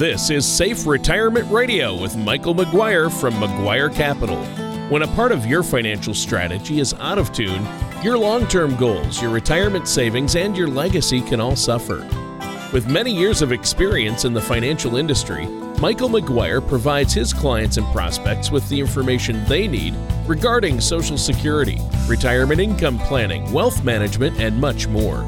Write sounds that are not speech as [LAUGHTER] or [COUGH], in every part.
This is Safe Retirement Radio with Michael McGuire from McGuire Capital. When a part of your financial strategy is out of tune, your long term goals, your retirement savings, and your legacy can all suffer. With many years of experience in the financial industry, Michael McGuire provides his clients and prospects with the information they need regarding Social Security, retirement income planning, wealth management, and much more.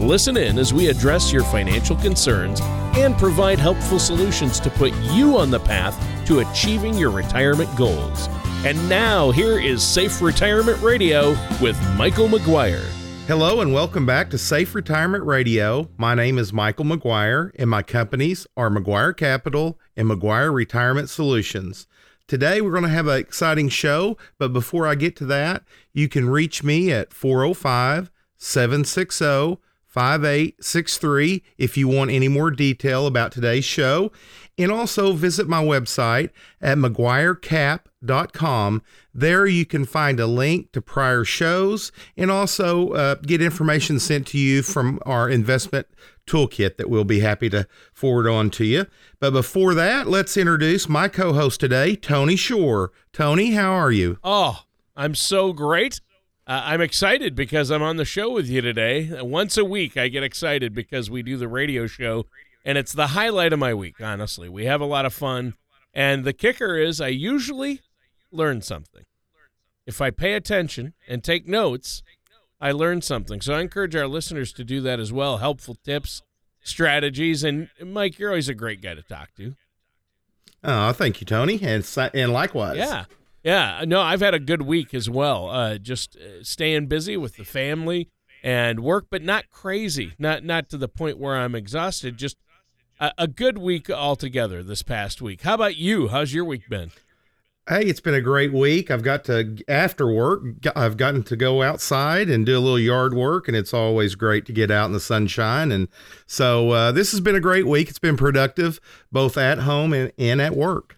Listen in as we address your financial concerns and provide helpful solutions to put you on the path to achieving your retirement goals. And now, here is Safe Retirement Radio with Michael McGuire. Hello and welcome back to Safe Retirement Radio. My name is Michael McGuire, and my companies are McGuire Capital and McGuire Retirement Solutions. Today, we're going to have an exciting show, but before I get to that, you can reach me at 405 760 5863 if you want any more detail about today's show. And also visit my website at McGuireCap.com. There you can find a link to prior shows and also uh, get information sent to you from our investment toolkit that we'll be happy to forward on to you. But before that, let's introduce my co host today, Tony Shore. Tony, how are you? Oh, I'm so great. Uh, I'm excited because I'm on the show with you today. Once a week, I get excited because we do the radio show, and it's the highlight of my week, honestly. We have a lot of fun. And the kicker is, I usually learn something. If I pay attention and take notes, I learn something. So I encourage our listeners to do that as well. Helpful tips, strategies. And Mike, you're always a great guy to talk to. Oh, thank you, Tony. And, and likewise. Yeah. Yeah, no, I've had a good week as well. Uh, just uh, staying busy with the family and work, but not crazy. Not not to the point where I'm exhausted. Just a, a good week altogether this past week. How about you? How's your week been? Hey, it's been a great week. I've got to after work. I've gotten to go outside and do a little yard work, and it's always great to get out in the sunshine. And so uh, this has been a great week. It's been productive both at home and, and at work.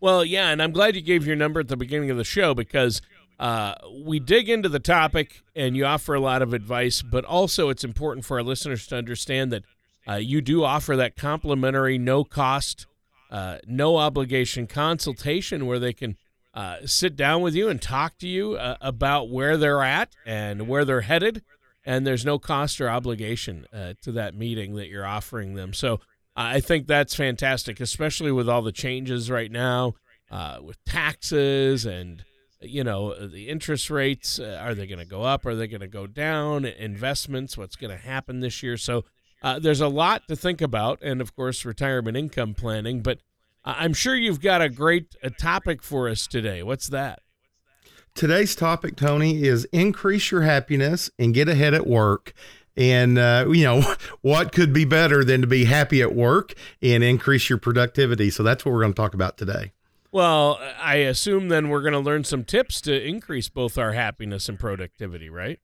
Well, yeah, and I'm glad you gave your number at the beginning of the show because uh, we dig into the topic and you offer a lot of advice, but also it's important for our listeners to understand that uh, you do offer that complimentary, no cost, uh, no obligation consultation where they can uh, sit down with you and talk to you uh, about where they're at and where they're headed. And there's no cost or obligation uh, to that meeting that you're offering them. So, I think that's fantastic, especially with all the changes right now uh, with taxes and you know the interest rates. Uh, are they going to go up? Are they going to go down? Investments. What's going to happen this year? So uh, there's a lot to think about, and of course, retirement income planning. But I'm sure you've got a great a topic for us today. What's that? Today's topic, Tony, is increase your happiness and get ahead at work. And, uh, you know, [LAUGHS] what could be better than to be happy at work and increase your productivity? So that's what we're going to talk about today. Well, I assume then we're going to learn some tips to increase both our happiness and productivity, right?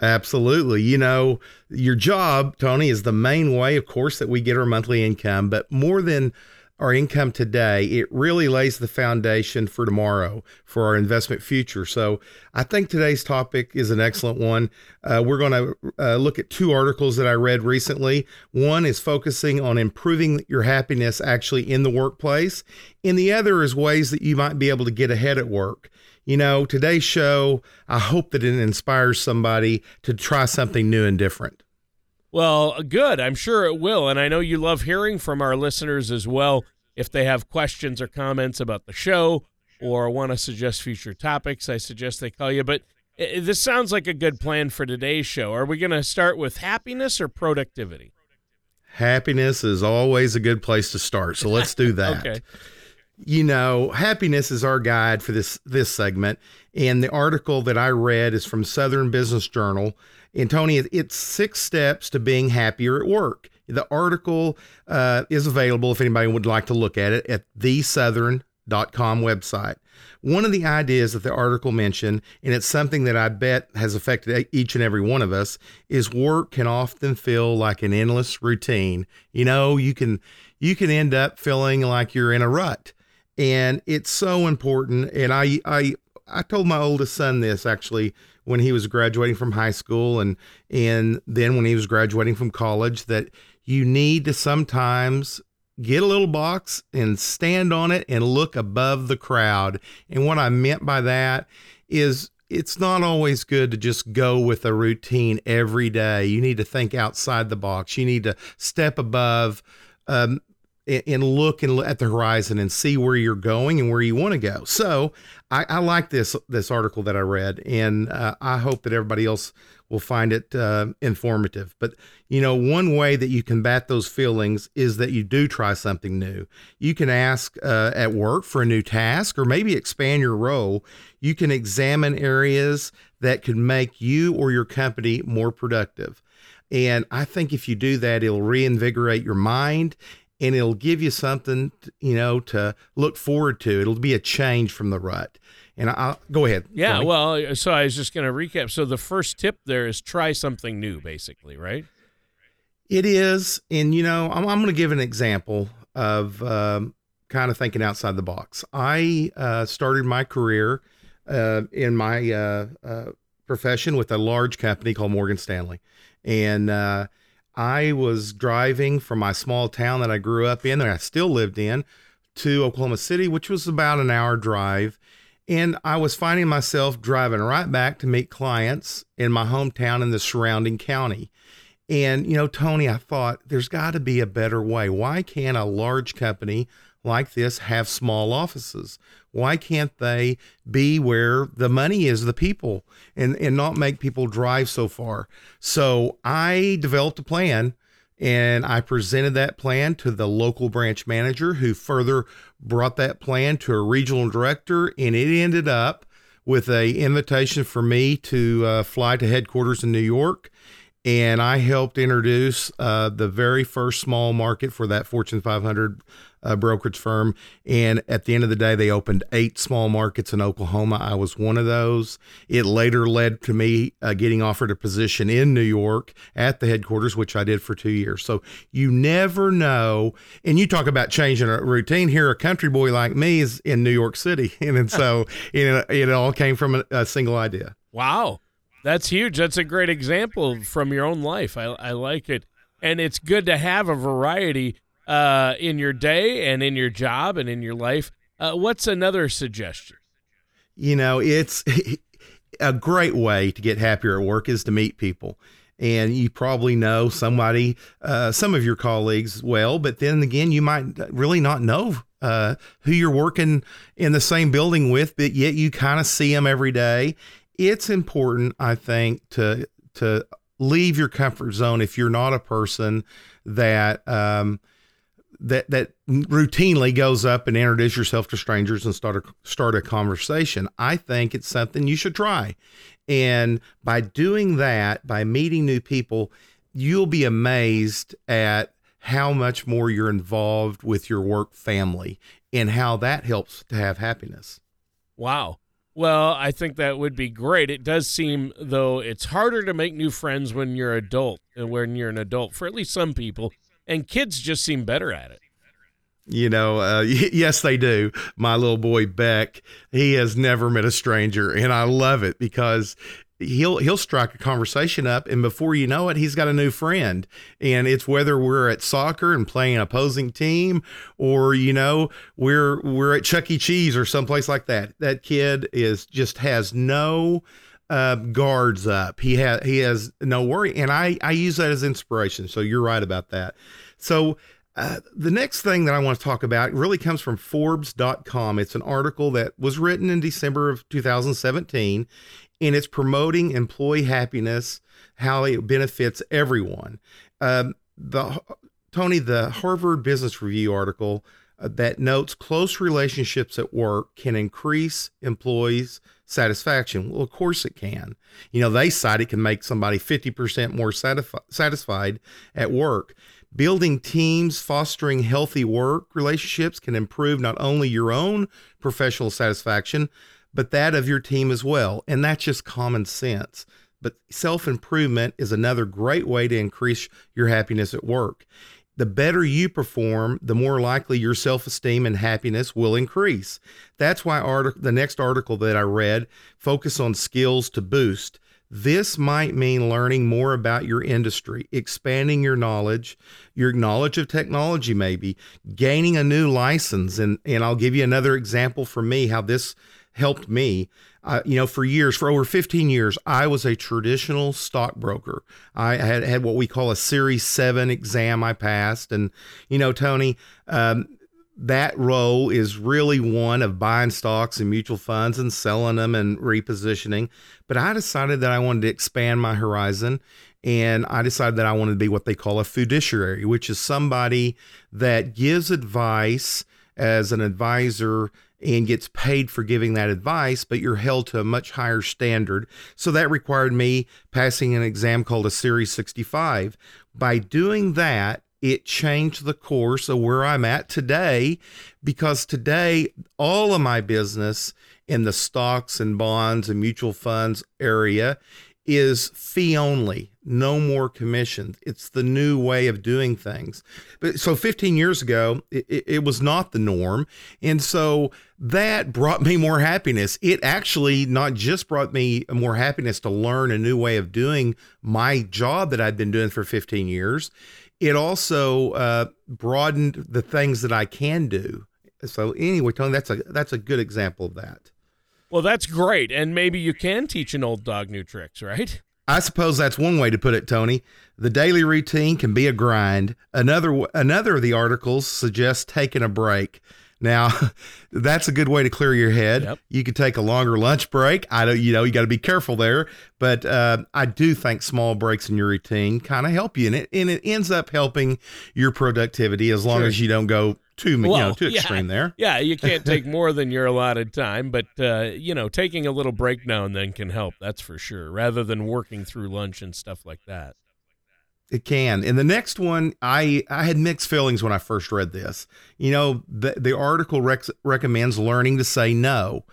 Absolutely. You know, your job, Tony, is the main way, of course, that we get our monthly income. But more than our income today, it really lays the foundation for tomorrow for our investment future. So I think today's topic is an excellent one. Uh, we're going to uh, look at two articles that I read recently. One is focusing on improving your happiness actually in the workplace, and the other is ways that you might be able to get ahead at work. You know, today's show, I hope that it inspires somebody to try something new and different. Well, good. I'm sure it will. And I know you love hearing from our listeners as well. If they have questions or comments about the show or want to suggest future topics, I suggest they call you. But uh, this sounds like a good plan for today's show. Are we going to start with happiness or productivity? Happiness is always a good place to start. So let's do [LAUGHS] that. okay. You know, happiness is our guide for this this segment. And the article that I read is from Southern Business Journal and Tony, it's six steps to being happier at work. The article uh, is available if anybody would like to look at it at thesouthern.com website. One of the ideas that the article mentioned, and it's something that I bet has affected each and every one of us, is work can often feel like an endless routine. You know, you can you can end up feeling like you're in a rut, and it's so important. And I I I told my oldest son this actually when he was graduating from high school and and then when he was graduating from college that you need to sometimes get a little box and stand on it and look above the crowd. And what I meant by that is it's not always good to just go with a routine every day. You need to think outside the box. You need to step above um, and look and look at the horizon and see where you're going and where you want to go. So I, I like this this article that I read, and uh, I hope that everybody else will find it uh, informative. But you know, one way that you combat those feelings is that you do try something new. You can ask uh, at work for a new task, or maybe expand your role. You can examine areas that could make you or your company more productive. And I think if you do that, it'll reinvigorate your mind and it'll give you something, you know, to look forward to. It'll be a change from the rut. And I'll go ahead. Yeah. Well, so I was just going to recap. So the first tip there is try something new, basically, right? It is. And, you know, I'm, I'm going to give an example of um, kind of thinking outside the box. I uh, started my career uh, in my uh, uh profession with a large company called Morgan Stanley. And, uh, I was driving from my small town that I grew up in, that I still lived in, to Oklahoma City, which was about an hour drive. And I was finding myself driving right back to meet clients in my hometown in the surrounding county. And, you know, Tony, I thought there's got to be a better way. Why can't a large company like this have small offices? Why can't they be where the money is, the people, and, and not make people drive so far? So I developed a plan and I presented that plan to the local branch manager who further brought that plan to a regional director and it ended up with a invitation for me to uh, fly to headquarters in New York and I helped introduce uh, the very first small market for that Fortune 500 uh, brokerage firm. And at the end of the day, they opened eight small markets in Oklahoma. I was one of those. It later led to me uh, getting offered a position in New York at the headquarters, which I did for two years. So you never know. And you talk about changing a routine here. A country boy like me is in New York City, [LAUGHS] and, so it, it all came from a, a single idea. Wow. That's huge. That's a great example from your own life. I, I like it. And it's good to have a variety uh, in your day and in your job and in your life. Uh, what's another suggestion? You know, it's [LAUGHS] a great way to get happier at work is to meet people. And you probably know somebody, uh, some of your colleagues well, but then again, you might really not know uh, who you're working in the same building with, but yet you kind of see them every day it's important, I think, to to leave your comfort zone if you're not a person that um, that that routinely goes up and introduce yourself to strangers and start a start a conversation. I think it's something you should try. And by doing that, by meeting new people, you'll be amazed at how much more you're involved with your work family and how that helps to have happiness. Wow. Well, I think that would be great. It does seem, though, it's harder to make new friends when you're adult, uh, when you're an adult, for at least some people, and kids just seem better at it. You know, uh, [LAUGHS] yes, they do. My little boy Beck, he has never met a stranger, and I love it because he'll he'll strike a conversation up and before you know it he's got a new friend. And it's whether we're at soccer and playing an opposing team or you know we're we're at Chuck E. Cheese or someplace like that. That kid is just has no uh, guards up. He has he has no worry and I I use that as inspiration. So you're right about that. So uh, the next thing that I want to talk about really comes from Forbes.com. It's an article that was written in December of 2017, and it's promoting employee happiness, how it benefits everyone. Um, the Tony, the Harvard Business Review article uh, that notes close relationships at work can increase employees' satisfaction. Well, of course it can. You know, they cite it can make somebody 50% more satisfi- satisfied at work. Building teams, fostering healthy work relationships can improve not only your own professional satisfaction, but that of your team as well. And that's just common sense. But self improvement is another great way to increase your happiness at work. The better you perform, the more likely your self esteem and happiness will increase. That's why the next article that I read focus on skills to boost This might mean learning more about your industry, expanding your knowledge, your knowledge of technology, maybe gaining a new license. And, and I'll give you another example for me how this helped me. Uh, you know, for years, for over 15 years, I was a traditional stockbroker. I had had what we call a Series 7 exam I passed. And, you know, Tony, um, that role is really one of buying stocks and mutual funds and selling them and repositioning. But I decided that I wanted to expand my horizon and I decided that I wanted to be what they call a fiduciary, which is somebody that gives advice as an advisor and gets paid for giving that advice, but you're held to a much higher standard. So that required me passing an exam called a Series 65. By doing that, it changed the course of where I'm at today because today all of my business in the stocks and bonds and mutual funds area is fee only, no more commissions. It's the new way of doing things. But so 15 years ago, it, it, was not the norm. And so that brought me more happiness. It actually not just brought me more happiness to learn a new way of doing my job that I'd been doing for 15 years it also uh, broadened the things that I can do. So anyway, Tony, that's a that's a good example of that. Well, that's great, and maybe you can teach an old dog new tricks, right? I suppose that's one way to put it, Tony. The daily routine can be a grind. Another another of the articles suggests taking a break. Now, [LAUGHS] that's a good way to clear your head. Yep. You could take a longer lunch break. I don't, you know, you got to be careful there. But uh, I do think small breaks in your routine kind of help you, and it and it ends up helping your productivity as long sure. as you don't go too well, you know too yeah, extreme there. Yeah, you can't [LAUGHS] take more than your allotted time, but uh, you know, taking a little break now and then can help. That's for sure. Rather than working through lunch and stuff like that. It can. And the next one, I I had mixed feelings when I first read this. You know, the the article rec- recommends learning to say no,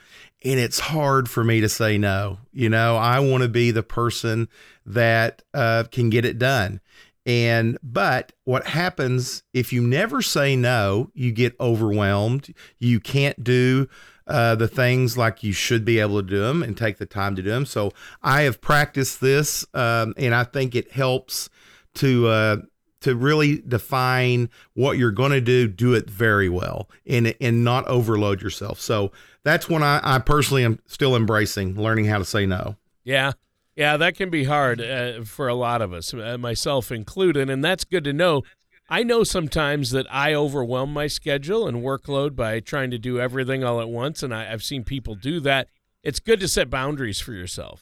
and it's hard for me to say no. You know, I want to be the person that uh, can get it done. And but what happens if you never say no? You get overwhelmed. You can't do uh, the things like you should be able to do them and take the time to do them. So I have practiced this, um, and I think it helps to uh, to really define what you're going to do, do it very well, and and not overload yourself. So that's when I, I personally am still embracing learning how to say no. Yeah, yeah, that can be hard uh, for a lot of us, uh, myself included, and that's good to know. I know sometimes that I overwhelm my schedule and workload by trying to do everything all at once, and I, I've seen people do that. It's good to set boundaries for yourself.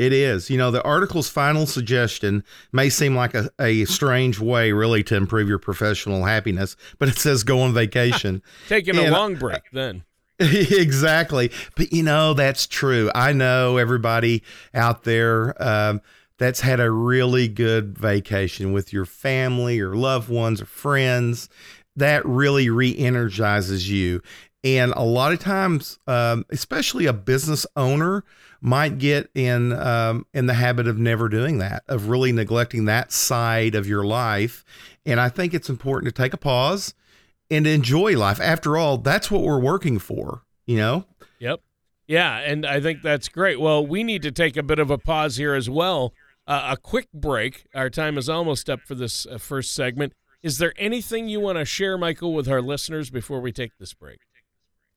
It is. You know, the article's final suggestion may seem like a, a strange way, really, to improve your professional happiness, but it says go on vacation. [LAUGHS] Taking and a long break, then. [LAUGHS] exactly. But, you know, that's true. I know everybody out there um, that's had a really good vacation with your family or loved ones or friends. That really re energizes you. And a lot of times, um, especially a business owner, might get in um, in the habit of never doing that, of really neglecting that side of your life. And I think it's important to take a pause and enjoy life. After all, that's what we're working for, you know? Yep. Yeah, and I think that's great. Well, we need to take a bit of a pause here as well. Uh, a quick break. Our time is almost up for this uh, first segment. Is there anything you want to share, Michael, with our listeners before we take this break?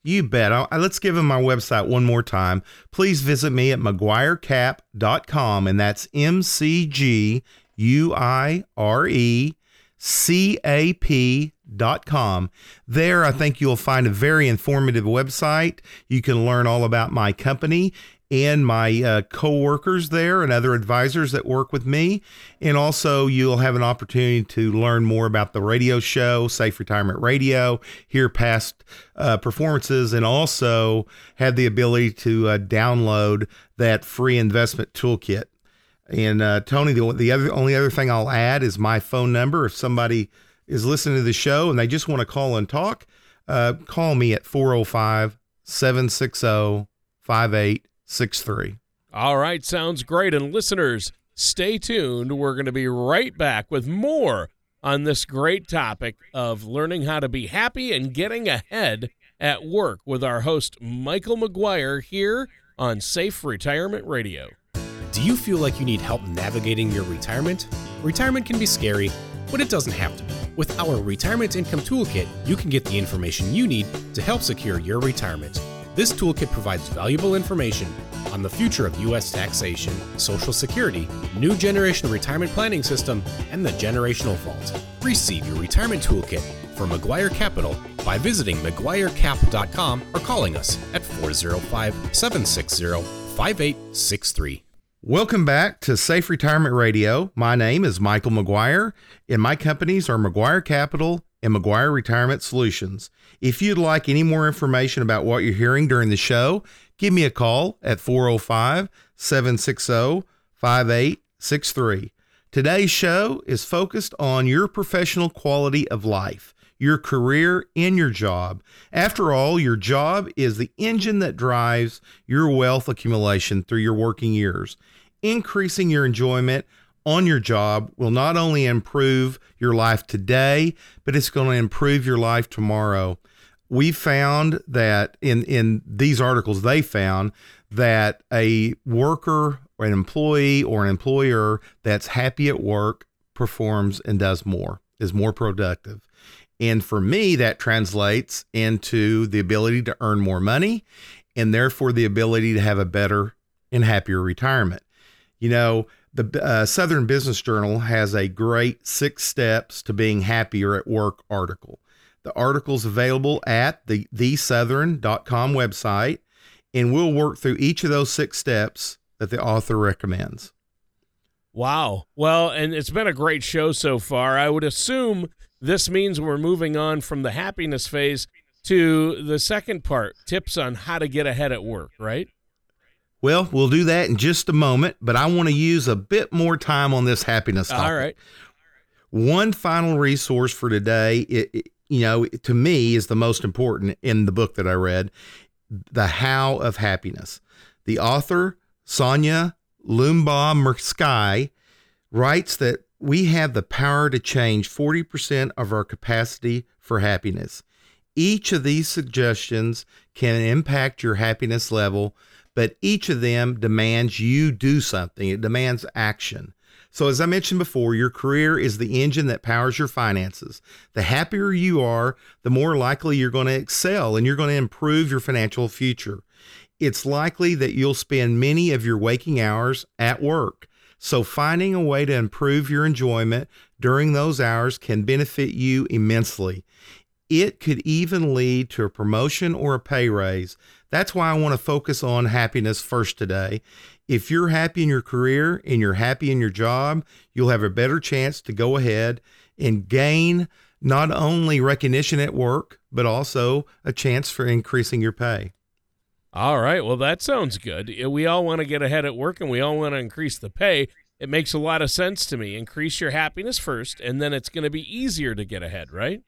You bet. I'll, let's give him my website one more time. Please visit me at mcguirecap.com, and that's M C G U I R E C A P dot com. There, I think you'll find a very informative website. You can learn all about my company and my uh, co-workers there and other advisors that work with me. And also you'll have an opportunity to learn more about the radio show safe retirement radio hear past uh, performances and also have the ability to uh, download that free investment toolkit. And uh, tony the, the other only other thing i'll add is my phone number. If somebody is listening to the show and they just want to call and talk uh, call me at 405 760 58 three. All right, sounds great. And listeners, stay tuned. We're going to be right back with more on this great topic of learning how to be happy and getting ahead at work with our host, Michael McGuire, here on Safe Retirement Radio. Do you feel like you need help navigating your retirement? Retirement can be scary, but it doesn't have to be. With our Retirement Income Toolkit, you can get the information you need to help secure your retirement. This toolkit provides valuable information on the future of U.S. taxation, Social Security, new generation retirement planning system, and the generational vault. Receive your retirement toolkit from McGuire Capital by visiting McGuireCap.com or calling us at 405 760 5863. Welcome back to Safe Retirement Radio. My name is Michael McGuire, and my companies are McGuire Capital and McGuire Retirement Solutions. If you'd like any more information about what you're hearing during the show, give me a call at 405 760 5863. Today's show is focused on your professional quality of life, your career, and your job. After all, your job is the engine that drives your wealth accumulation through your working years. Increasing your enjoyment on your job will not only improve your life today, but it's going to improve your life tomorrow. We found that in, in these articles, they found that a worker or an employee or an employer that's happy at work performs and does more, is more productive. And for me, that translates into the ability to earn more money and therefore the ability to have a better and happier retirement. You know, the uh, Southern Business Journal has a great six steps to being happier at work article. The article's available at the thesouthern.com website, and we'll work through each of those six steps that the author recommends. Wow. Well, and it's been a great show so far. I would assume this means we're moving on from the happiness phase to the second part tips on how to get ahead at work, right? Well, we'll do that in just a moment, but I want to use a bit more time on this happiness topic. All right. One final resource for today, it, it, you know, to me is the most important in the book that I read, The How of Happiness. The author, Sonja Lyubomirsky, writes that we have the power to change 40% of our capacity for happiness. Each of these suggestions can impact your happiness level but each of them demands you do something. It demands action. So, as I mentioned before, your career is the engine that powers your finances. The happier you are, the more likely you're going to excel and you're going to improve your financial future. It's likely that you'll spend many of your waking hours at work. So, finding a way to improve your enjoyment during those hours can benefit you immensely. It could even lead to a promotion or a pay raise. That's why I want to focus on happiness first today. If you're happy in your career and you're happy in your job, you'll have a better chance to go ahead and gain not only recognition at work, but also a chance for increasing your pay. All right. Well, that sounds good. We all want to get ahead at work and we all want to increase the pay. It makes a lot of sense to me. Increase your happiness first, and then it's going to be easier to get ahead, right?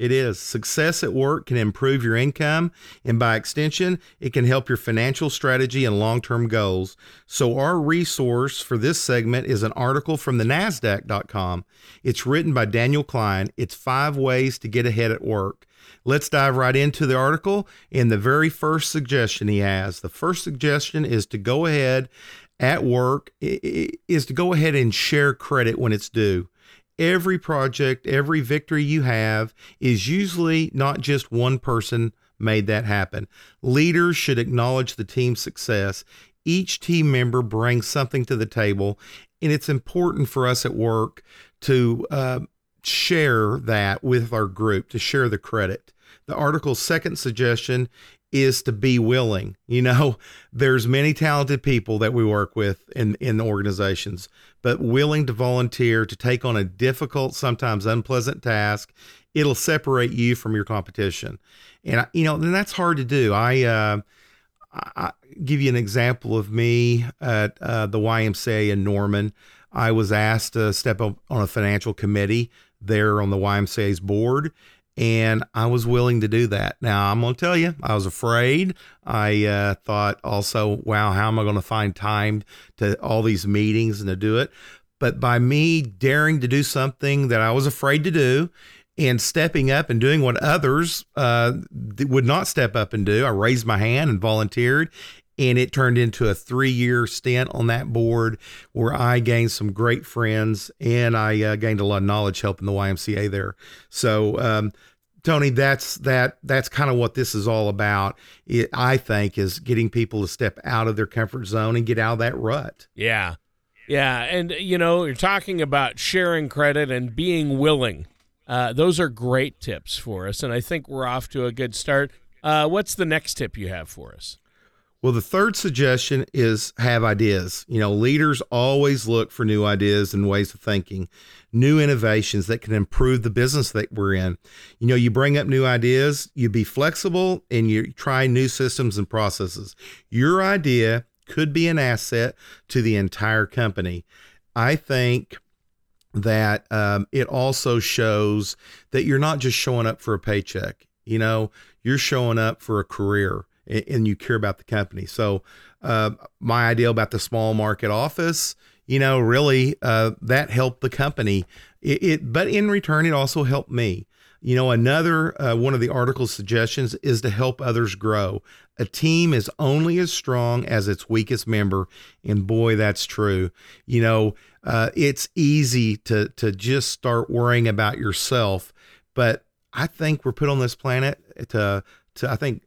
It is. Success at work can improve your income, and by extension, it can help your financial strategy and long term goals. So, our resource for this segment is an article from the NASDAQ.com. It's written by Daniel Klein. It's five ways to get ahead at work. Let's dive right into the article. And the very first suggestion he has the first suggestion is to go ahead at work, is to go ahead and share credit when it's due every project, every victory you have is usually not just one person made that happen. Leaders should acknowledge the team's success. Each team member brings something to the table, and it's important for us at work to uh, share that with our group, to share the credit. The article's second suggestion is to be willing. You know, [LAUGHS] there's many talented people that we work with in in organizations, but willing to volunteer to take on a difficult, sometimes unpleasant task, it'll separate you from your competition. And you know, and that's hard to do. I uh I give you an example of me at uh, the YMCA in Norman. I was asked to step up on a financial committee there on the YMCA's board, and I was willing to do that. Now, I'm going to tell you, I was afraid. I uh, thought also, wow, how am I going to find time to all these meetings and to do it? But by me daring to do something that I was afraid to do and stepping up and doing what others uh, would not step up and do, I raised my hand and volunteered. and it turned into a three year stint on that board where I gained some great friends and I uh, gained a lot of knowledge helping the YMCA there. So, um, Tony, that's that. That's kind of what this is all about. It, I think is getting people to step out of their comfort zone and get out of that rut. Yeah, yeah, and you know, you're talking about sharing credit and being willing. Uh, those are great tips for us, and I think we're off to a good start. Uh, what's the next tip you have for us? Well, the third suggestion is have ideas. You know, leaders always look for new ideas and ways of thinking, new innovations that can improve the business that we're in. You know, you bring up new ideas, you be flexible, and you try new systems and processes. Your idea could be an asset to the entire company. I think that um, it also shows that you're not just showing up for a paycheck. You know, you're showing up for a career and you care about the company. So, uh, my idea about the small market office, you know, really uh, that helped the company. It, it, but in return, it also helped me. You know, another uh, one of the article's suggestions is to help others grow. A team is only as strong as its weakest member, and boy, that's true. You know, uh, it's easy to to just start worrying about yourself, but I think we're put on this planet to to I think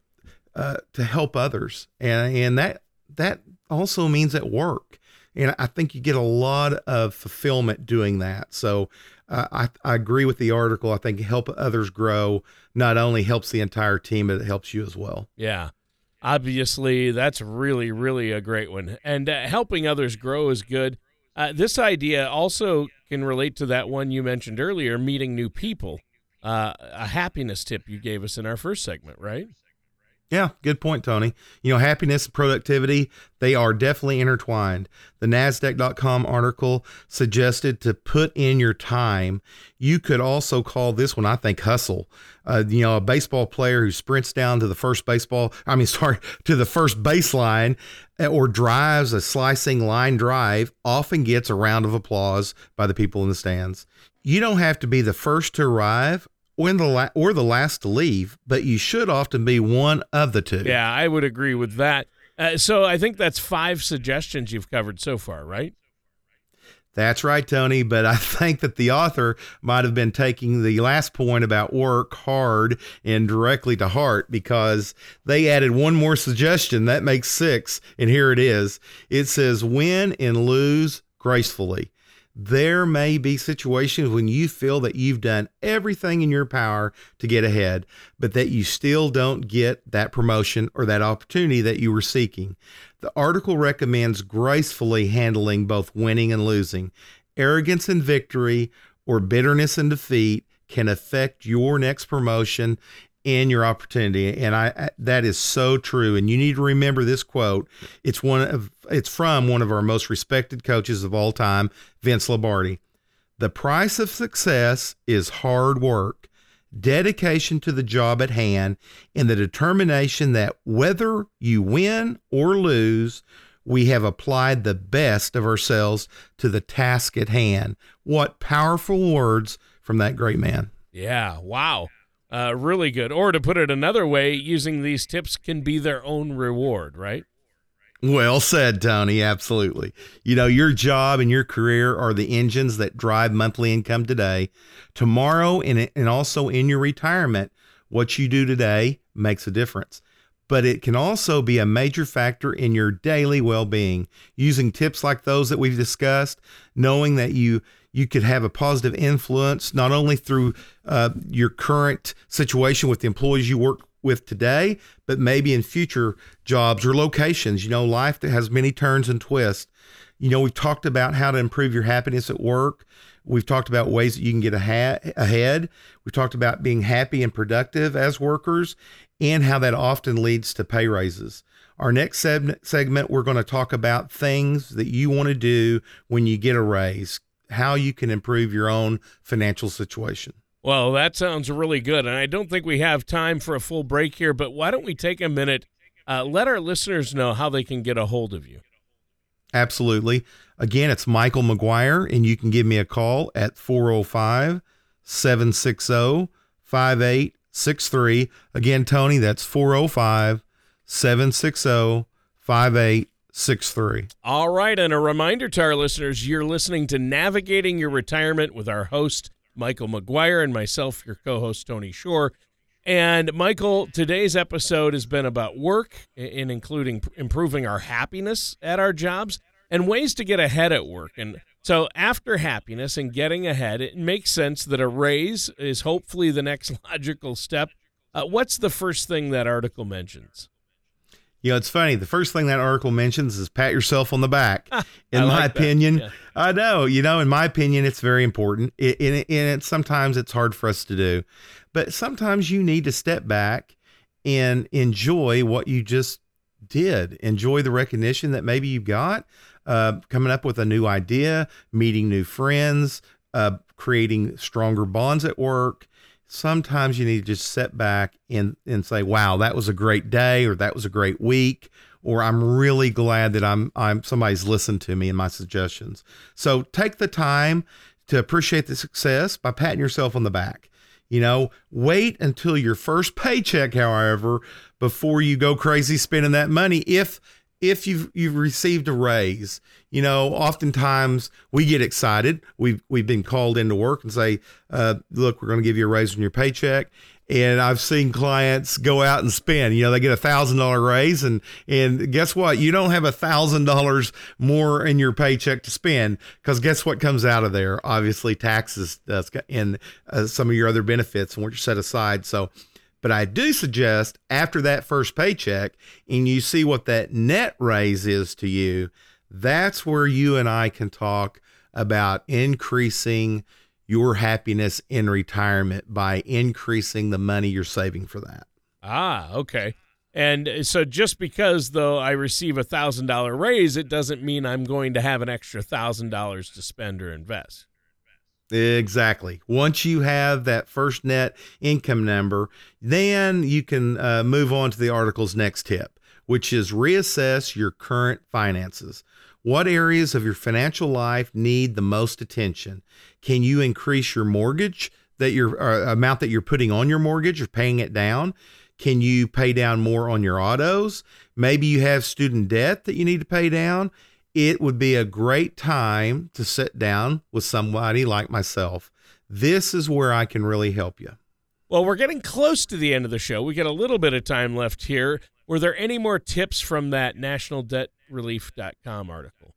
uh, to help others, and and that that also means at work. And I think you get a lot of fulfillment doing that. So uh, I, I agree with the article. I think help others grow not only helps the entire team, but it helps you as well. Yeah. Obviously, that's really, really a great one. And uh, helping others grow is good. Uh, this idea also can relate to that one you mentioned earlier meeting new people. Uh, a happiness tip you gave us in our first segment, right? Yeah, good point, Tony. You know, happiness and productivity, they are definitely intertwined. The NASDAQ.com article suggested to put in your time. You could also call this one, I think, hustle. Uh, you know, a baseball player who sprints down to the first baseball, I mean, [LAUGHS] sorry, to the first baseline eh, or drives a slicing line drive often gets a round of applause by the people in the stands. You don't have to be the first to arrive or the la- or the last to leave, but you should often be one of the two. Yeah, I would agree with that. Uh, so I think that's five suggestions you've covered so far, right? That's right, Tony. But I [LAUGHS] think that the author might have been taking the last point about work hard and directly to heart because they added one more suggestion. That makes six. And here it is it says, win and lose gracefully. There may be situations when you feel that you've done everything in your power to get ahead, but that you still don't get that promotion or that opportunity that you were seeking. The article recommends gracefully handling both winning and losing. Arrogance and victory or bitterness and defeat can affect your next promotion in your opportunity and I that is so true and you need to remember this quote. It's one of it's from one of our most respected coaches of all time Vince Lombardi. The price of success is hard work dedication to the job at hand and the determination that whether you win or lose we have applied the best of ourselves to the task at hand. What powerful words from that great man. Yeah wow uh, really good. Or to put it another way, using these tips can be their own reward, right? Well said, Tony. Absolutely. You know, your job and your career are the engines that drive monthly income today. Tomorrow, and, and also in your retirement, what you do today makes a difference. But it can also be a major factor in your daily well being. Using tips like those that we've discussed, knowing that you you could have a positive influence not only through uh, your current situation with the employees you work with today, but maybe in future jobs or locations. You know, life that has many turns and twists. You know, we've talked about how to improve your happiness at work. We've talked about ways that you can get ahead. We've talked about being happy and productive as workers and how that often leads to pay raises. Our next segment, we're going to talk about things that you want to do when you get a raise how you can improve your own financial situation. Well, that sounds really good. And I don't think we have time for a full break here, but why don't we take a minute, uh, let our listeners know how they can get a hold of you? Absolutely. Again, it's Michael McGuire, and you can give me a call at 405 760 5863. Again, Tony, that's 405 760 5863. All right. And a reminder to our listeners you're listening to Navigating Your Retirement with our host, Michael McGuire, and myself, your co host, Tony Shore. And Michael, today's episode has been about work, and including improving our happiness at our jobs and ways to get ahead at work. And so, after happiness and getting ahead, it makes sense that a raise is hopefully the next [LAUGHS] logical step. Uh, what's the first thing that article mentions? You know, it's funny. The first thing that article mentions is pat yourself on the back. [LAUGHS] In my like opinion, Yeah. I know. You know, in my opinion, it's very important. It, and, it, and it sometimes it's hard for us to do, but sometimes you need to step back and enjoy what you just did. Enjoy the recognition that maybe you got, uh, coming up with a new idea, meeting new friends, uh, creating stronger bonds at work. Sometimes you need to just sit back and, and say, wow, that was a great day, or that was a great week, or I'm really glad that I'm I'm somebody's listened to me and my suggestions. So take the time to appreciate the success by patting yourself on the back. You know, wait until your first paycheck, however, before you go crazy spending that money. If if you've you've received a raise, you know, oftentimes we get excited. We've we've been called into work and say, uh, "Look, we're going to give you a raise on your paycheck." And I've seen clients go out and spend. You know, they get a thousand dollar raise, and and guess what? You don't have a thousand dollars more in your paycheck to spend because guess what comes out of there? Obviously, taxes and uh, some of your other benefits and what you're set aside. So but I do suggest after that first paycheck and you see what that net raise is to you, that's where you and I can talk about increasing your happiness in retirement by increasing the money you're saving for that. Ah, okay. And so just because though I receive a thousand dollar raise, it doesn't mean I'm going to have an extra thousand dollars to spend or invest. Exactly. Once you have that first net income number, then you can uh, move on to the article's next tip, which is reassess your current finances. What areas of your financial life need the most attention? Can you increase your mortgage that your amount that you're putting on your mortgage or paying it down? Can you pay down more on your autos? Maybe you have student debt that you need to pay down it would be a great time to sit down with somebody like myself. This is where I can really help you. Well, we're getting close to the end of the show. We got a little bit of time left here. Were there any more tips from that nationaldebtrelief.com article?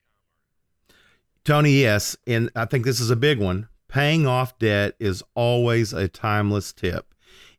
Tony, yes. And I think this is a big one. Paying off debt is always a timeless tip.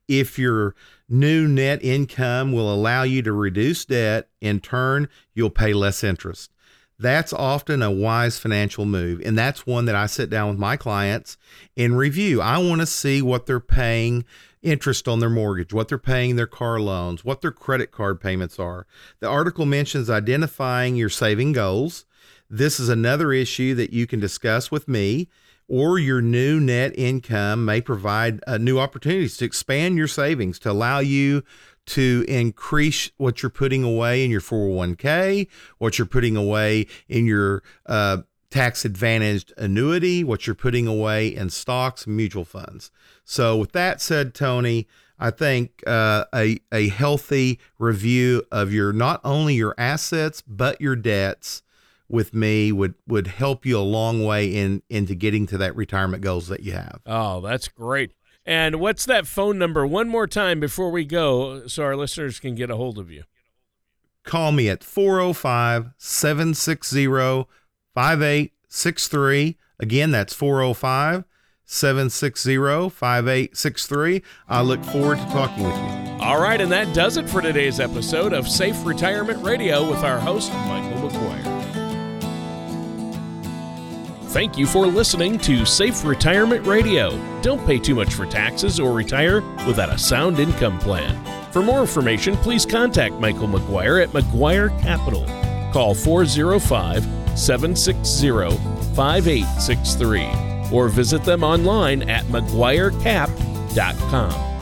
If your new net income will allow you to reduce debt, in turn, you'll pay less interest. That's often a wise financial move. And that's one that I sit down with my clients and review. I want to see what they're paying interest on their mortgage, what they're paying their car loans, what their credit card payments are. The article mentions identifying your saving goals. This is another issue that you can discuss with me. Or your new net income may provide uh, new opportunities to expand your savings to allow you to increase what you're putting away in your 401k, what you're putting away in your uh, tax advantaged annuity, what you're putting away in stocks mutual funds. So, with that said, Tony, I think uh, a, a healthy review of your not only your assets but your debts with me would would help you a long way in into getting to that retirement goals that you have. Oh, that's great. And what's that phone number one more time before we go so our listeners can get a hold of you? Call me at 405 760 5863. Again, that's 405 760 5863. I look forward to talking with you. All right, and that does it for today's episode of Safe Retirement Radio with our host, Michael McGuire. Thank you for listening to Safe Retirement Radio. Don't pay too much for taxes or retire without a sound income plan. For more information, please contact Michael McGuire at McGuire Capital. Call 405 760 5863 or visit them online at McGuireCap.com.